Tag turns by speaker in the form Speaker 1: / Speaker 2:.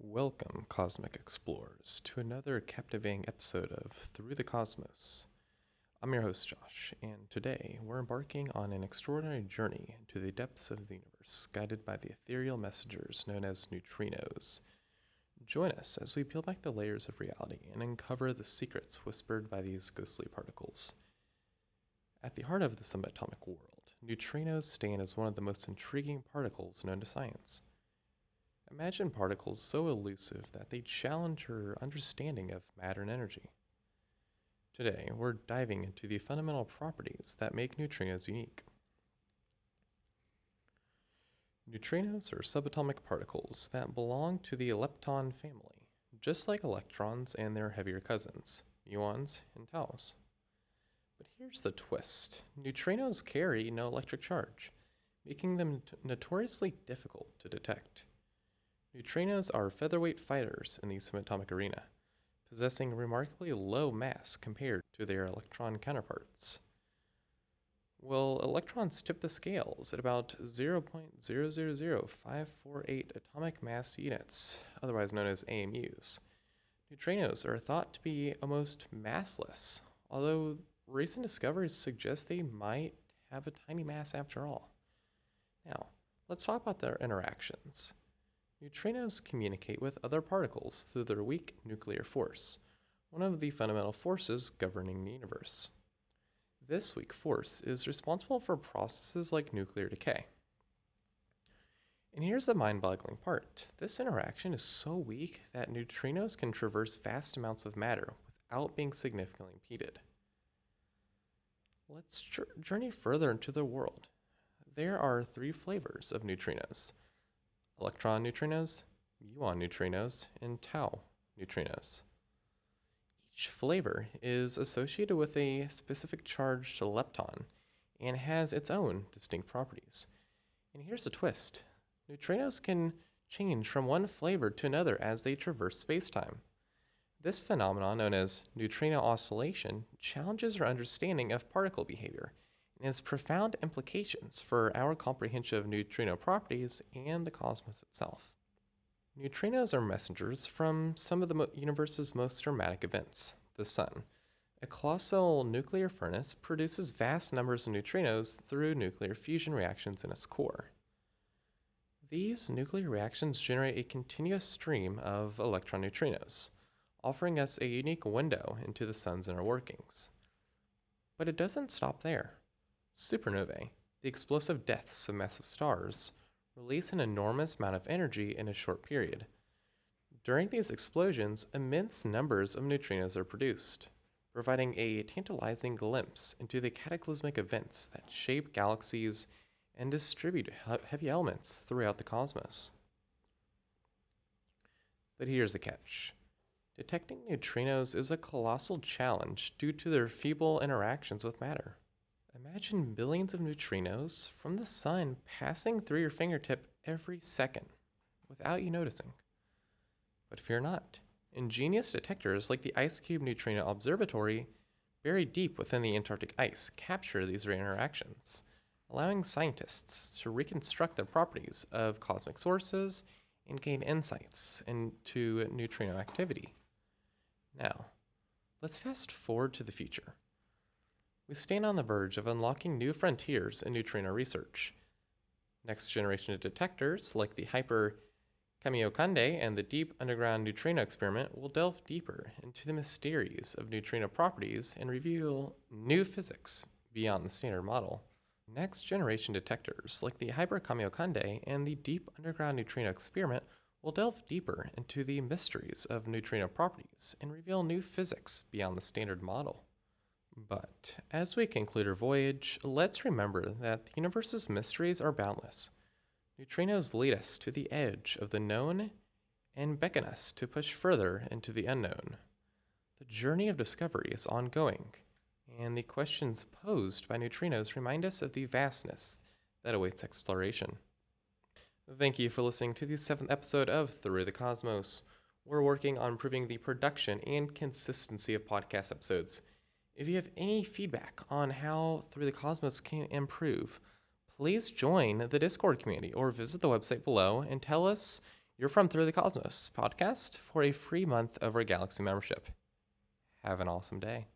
Speaker 1: Welcome, Cosmic Explorers, to another captivating episode of Through the Cosmos. I'm your host, Josh, and today we're embarking on an extraordinary journey into the depths of the universe, guided by the ethereal messengers known as neutrinos. Join us as we peel back the layers of reality and uncover the secrets whispered by these ghostly particles. At the heart of the subatomic world, neutrinos stand as one of the most intriguing particles known to science. Imagine particles so elusive that they challenge your understanding of matter and energy. Today, we're diving into the fundamental properties that make neutrinos unique. Neutrinos are subatomic particles that belong to the lepton family, just like electrons and their heavier cousins, muons and taus. But here's the twist neutrinos carry no electric charge, making them notoriously difficult to detect. Neutrinos are featherweight fighters in the subatomic arena, possessing remarkably low mass compared to their electron counterparts. Well, electrons tip the scales at about 0.000548 atomic mass units, otherwise known as AMUs. Neutrinos are thought to be almost massless, although recent discoveries suggest they might have a tiny mass after all. Now, let's talk about their interactions. Neutrinos communicate with other particles through their weak nuclear force, one of the fundamental forces governing the universe. This weak force is responsible for processes like nuclear decay. And here's the mind boggling part this interaction is so weak that neutrinos can traverse vast amounts of matter without being significantly impeded. Let's journey further into the world. There are three flavors of neutrinos electron neutrinos, muon neutrinos, and tau neutrinos. Each flavor is associated with a specific charged lepton and has its own distinct properties. And here's a twist neutrinos can change from one flavor to another as they traverse spacetime. This phenomenon, known as neutrino oscillation, challenges our understanding of particle behavior and has profound implications for our comprehension of neutrino properties and the cosmos itself. Neutrinos are messengers from some of the universe's most dramatic events, the Sun. A colossal nuclear furnace produces vast numbers of neutrinos through nuclear fusion reactions in its core. These nuclear reactions generate a continuous stream of electron neutrinos, offering us a unique window into the Sun's inner workings. But it doesn't stop there. Supernovae, the explosive deaths of massive stars, release an enormous amount of energy in a short period. During these explosions, immense numbers of neutrinos are produced, providing a tantalizing glimpse into the cataclysmic events that shape galaxies and distribute heavy elements throughout the cosmos. But here's the catch detecting neutrinos is a colossal challenge due to their feeble interactions with matter. Imagine billions of neutrinos from the sun passing through your fingertip every second without you noticing. But fear not. Ingenious detectors like the IceCube Neutrino Observatory, buried deep within the Antarctic ice, capture these interactions, allowing scientists to reconstruct the properties of cosmic sources and gain insights into neutrino activity. Now, let's fast forward to the future we stand on the verge of unlocking new frontiers in neutrino research. Next generation detectors, like the Hyper Kamiokande and the Deep Underground Neutrino Experiment, will delve deeper into the mysteries of neutrino properties and reveal new physics beyond the standard model. Next generation detectors, like the Hyper Kamiokande and the Deep Underground Neutrino Experiment, will delve deeper into the mysteries of neutrino properties and reveal new physics beyond the standard model. But as we conclude our voyage, let's remember that the universe's mysteries are boundless. Neutrinos lead us to the edge of the known and beckon us to push further into the unknown. The journey of discovery is ongoing, and the questions posed by neutrinos remind us of the vastness that awaits exploration. Thank you for listening to the seventh episode of Through the Cosmos. We're working on improving the production and consistency of podcast episodes. If you have any feedback on how Through the Cosmos can improve, please join the Discord community or visit the website below and tell us you're From Through the Cosmos podcast for a free month of our Galaxy membership. Have an awesome day.